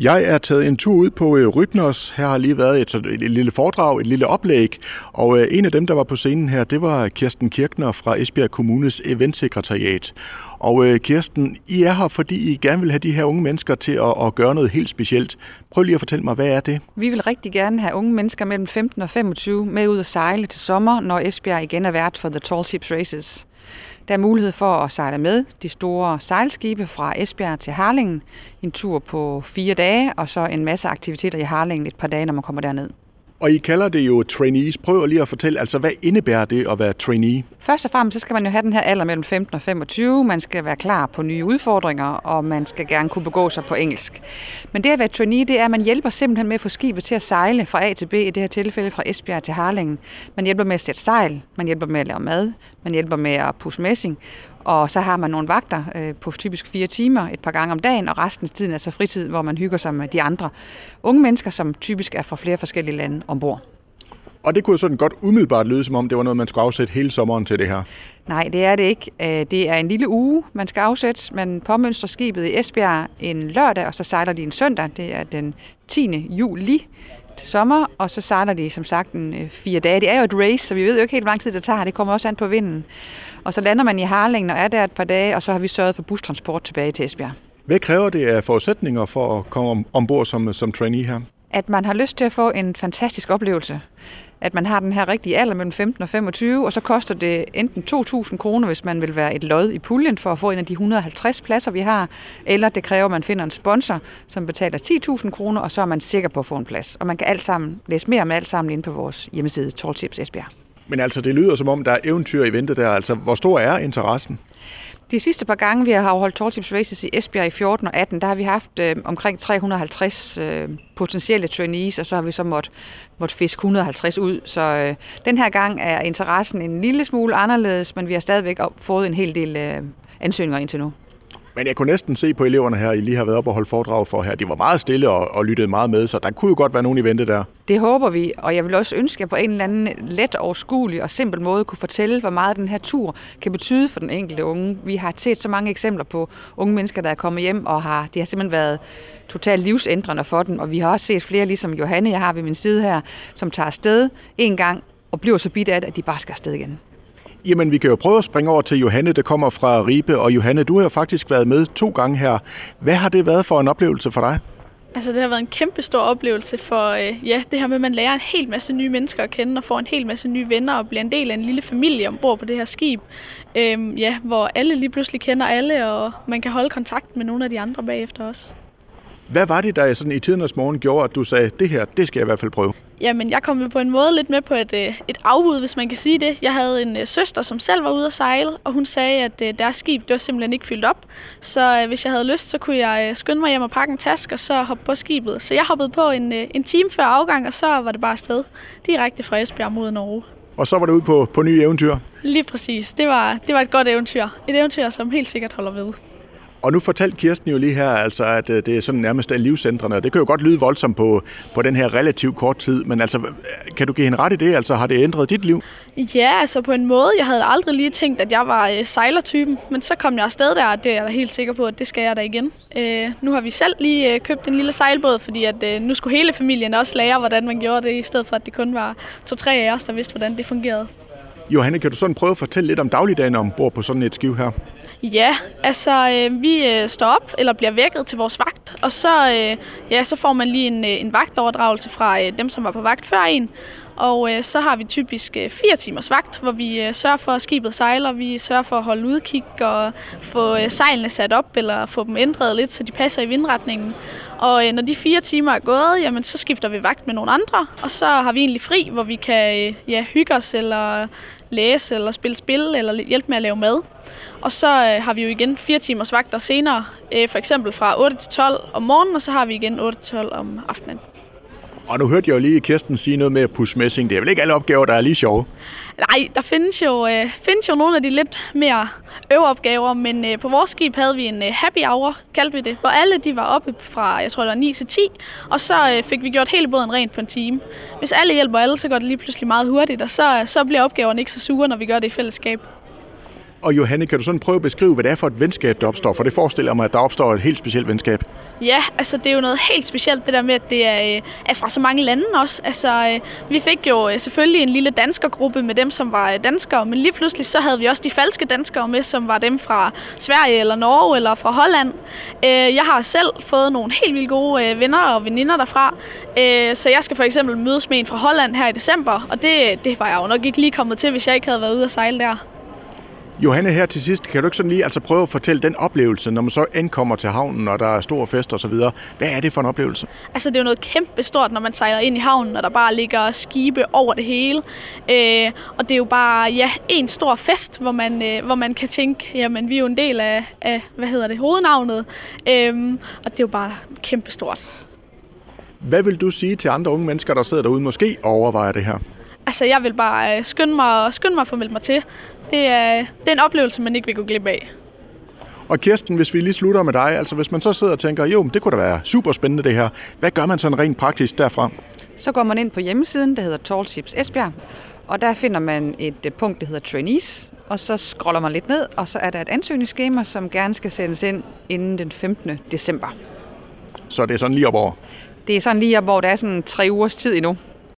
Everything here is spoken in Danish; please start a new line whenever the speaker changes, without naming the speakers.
Jeg er taget en tur ud på øh, Rybnos. Rybners. Her har lige været et, et lille foredrag, et lille oplæg. Og øh, en af dem, der var på scenen her, det var Kirsten Kirkner fra Esbjerg Kommunes eventsekretariat. Og øh, Kirsten, I er her, fordi I gerne vil have de her unge mennesker til at, at gøre noget helt specielt. Prøv lige at fortælle mig, hvad er det?
Vi vil rigtig gerne have unge mennesker mellem 15 og 25 med ud at sejle til sommer, når Esbjerg igen er vært for The Tall Ships Races. Der er mulighed for at sejle med de store sejlskibe fra Esbjerg til Harlingen. En tur på fire dage, og så en masse aktiviteter i Harlingen et par dage, når man kommer derned.
Og I kalder det jo trainees. Prøv lige at fortælle, altså hvad indebærer det at være trainee?
Først og fremmest så skal man jo have den her alder mellem 15 og 25. Man skal være klar på nye udfordringer, og man skal gerne kunne begå sig på engelsk. Men det at være trainee, det er, at man hjælper simpelthen med at få skibet til at sejle fra A til B, i det her tilfælde fra Esbjerg til Harlingen. Man hjælper med at sætte sejl, man hjælper med at lave mad, man hjælper med at pusse messing, og så har man nogle vagter øh, på typisk fire timer et par gange om dagen, og resten af tiden er så fritid, hvor man hygger sig med de andre unge mennesker, som typisk er fra flere forskellige lande ombord.
Og det kunne sådan godt umiddelbart lyde, som om det var noget, man skulle afsætte hele sommeren til det her.
Nej, det er det ikke. Øh, det er en lille uge, man skal afsætte. Man påmønstrer skibet i Esbjerg en lørdag, og så sejler de en søndag. Det er den 10. juli til sommer, og så sejler de som sagt en øh, fire dage. Det er jo et race, så vi ved jo ikke helt, hvor lang tid det tager. Det kommer også an på vinden. Og så lander man i Harlingen og er der et par dage, og så har vi sørget for bustransport tilbage til Esbjerg.
Hvad kræver det af forudsætninger for at komme ombord som, som trainee her?
At man har lyst til at få en fantastisk oplevelse. At man har den her rigtige alder mellem 15 og 25, og så koster det enten 2.000 kroner, hvis man vil være et lod i puljen for at få en af de 150 pladser, vi har, eller det kræver, at man finder en sponsor, som betaler 10.000 kroner, og så er man sikker på at få en plads. Og man kan alt sammen læse mere om alt sammen inde på vores hjemmeside, Tall Tips Esbjerg.
Men altså, det lyder som om, der er eventyr i vente der. Altså, hvor stor er interessen?
De sidste par gange, vi har afholdt Tortips Races i Esbjerg i 14 og 18, der har vi haft øh, omkring 350 øh, potentielle trainees, og så har vi så måttet, måtte fiske 150 ud. Så øh, den her gang er interessen en lille smule anderledes, men vi har stadigvæk fået en hel del øh, ansøgninger indtil nu.
Men jeg kunne næsten se på eleverne her, I lige har været op og holdt foredrag for her. De var meget stille og, og lyttede meget med, så der kunne jo godt være nogen i vente der.
Det håber vi, og jeg vil også ønske, at på en eller anden let overskuelig og simpel måde kunne fortælle, hvor meget den her tur kan betyde for den enkelte unge. Vi har set så mange eksempler på unge mennesker, der er kommet hjem, og har, det har simpelthen været totalt livsændrende for dem. Og vi har også set flere, ligesom Johanne, jeg har ved min side her, som tager afsted en gang og bliver så bidt af det, at de bare skal afsted igen.
Jamen, vi kan jo prøve at springe over til Johanne, der kommer fra Ribe. Og Johanne, du har jo faktisk været med to gange her. Hvad har det været for en oplevelse for dig?
Altså, det har været en kæmpe stor oplevelse for, øh, ja, det her med, at man lærer en hel masse nye mennesker at kende, og får en hel masse nye venner, og bliver en del af en lille familie ombord på det her skib. Øh, ja, hvor alle lige pludselig kender alle, og man kan holde kontakt med nogle af de andre bagefter også.
Hvad var det, der sådan i tidernes morgen gjorde, at du sagde, det her, det skal jeg i hvert fald prøve?
Jamen, jeg kom på en måde lidt med på et, øh, et afbud, hvis man kan sige det. Jeg havde en øh, søster, som selv var ude at sejle, og hun sagde, at øh, deres skib det var simpelthen ikke fyldt op. Så hvis jeg havde lyst, så kunne jeg skynde mig hjem og pakke en taske, og så hoppe på skibet. Så jeg hoppede på en, en time før afgang, og så var det bare afsted. Direkte fra Esbjerg mod Norge.
Og så var det ud på, på nye eventyr?
Lige præcis. Det var, det var et godt eventyr. Et eventyr, som helt sikkert holder ved.
Og nu fortalte Kirsten jo lige her, altså, at øh, det er sådan nærmest af livscentrene. Det kan jo godt lyde voldsomt på, på den her relativt kort tid, men altså, kan du give hende ret i det? Altså, har det ændret dit liv?
Ja, altså på en måde. Jeg havde aldrig lige tænkt, at jeg var øh, sejlertypen, men så kom jeg afsted der, og det er jeg da helt sikker på, at det skal jeg da igen. Øh, nu har vi selv lige øh, købt en lille sejlbåd, fordi at, øh, nu skulle hele familien også lære, hvordan man gjorde det, i stedet for at det kun var to-tre af os, der vidste, hvordan det fungerede.
Johanne, kan du sådan prøve at fortælle lidt om dagligdagen ombord på sådan et skiv her?
Ja, altså øh, vi øh, står op eller bliver vækket til vores vagt, og så, øh, ja, så får man lige en, øh, en vagtoverdragelse fra øh, dem, som var på vagt før en. Og øh, så har vi typisk øh, fire timers vagt, hvor vi øh, sørger for, at skibet sejler. Vi sørger for at holde udkig og få øh, sejlene sat op eller få dem ændret lidt, så de passer i vindretningen. Og øh, når de fire timer er gået, jamen, så skifter vi vagt med nogle andre, og så har vi egentlig fri, hvor vi kan øh, ja, hygge os eller læse eller spille spil eller hjælpe med at lave mad. Og så øh, har vi jo igen fire timers vagter senere, øh, for eksempel fra 8 til 12 om morgenen, og så har vi igen 8 til 12 om aftenen.
Og nu hørte jeg jo lige Kirsten sige noget med at messing. Det er vel ikke alle opgaver, der er lige sjove?
Nej, der findes jo, øh, findes jo nogle af de lidt mere øveopgaver, men øh, på vores skib havde vi en øh, happy hour, kaldte vi det, hvor alle de var oppe fra, jeg tror det var 9 til 10, og så øh, fik vi gjort hele båden rent på en time. Hvis alle hjælper alle, så går det lige pludselig meget hurtigt, og så, øh, så bliver opgaverne ikke så sure, når vi gør det i fællesskab.
Og Johanne, kan du sådan prøve at beskrive, hvad det er for et venskab, der opstår? For det forestiller mig, at der opstår et helt specielt venskab.
Ja, altså det er jo noget helt specielt, det der med, at det er, øh, er fra så mange lande også. Altså, øh, vi fik jo øh, selvfølgelig en lille danskergruppe med dem, som var danskere, men lige pludselig så havde vi også de falske danskere med, som var dem fra Sverige eller Norge eller fra Holland. Jeg har selv fået nogle helt vildt gode venner og veninder derfra, så jeg skal for eksempel mødes med en fra Holland her i december, og det, det var jeg jo nok ikke lige kommet til, hvis jeg ikke havde været ude at sejle der.
Johanne, her til sidst, kan du ikke sådan lige altså prøve at fortælle den oplevelse, når man så ankommer til havnen, og der er stor fest og så videre. Hvad er det for en oplevelse?
Altså, det er jo noget kæmpe stort, når man sejler ind i havnen, og der bare ligger skibe over det hele. Øh, og det er jo bare, ja, en stor fest, hvor man, øh, hvor man kan tænke, jamen, vi er jo en del af, af hvad hedder det, hovednavnet. Øh, og det er jo bare kæmpe stort.
Hvad vil du sige til andre unge mennesker, der sidder derude, måske overvejer det her?
Altså, jeg vil bare øh, skynde mig, skynde mig at få meldt mig til. Det er, det er en oplevelse, man ikke vil gå glip af.
Og Kirsten, hvis vi lige slutter med dig, altså hvis man så sidder og tænker, jo, det kunne da være super spændende det her. Hvad gør man sådan rent praktisk derfra?
Så går man ind på hjemmesiden, der hedder Tall Ships Esbjerg, og der finder man et øh, punkt, der hedder Trainees, og så scroller man lidt ned, og så er der et ansøgningsskema, som gerne skal sendes ind inden den 15. december.
Så det er sådan lige op over?
Det er sådan lige op, hvor der er sådan tre ugers tid endnu.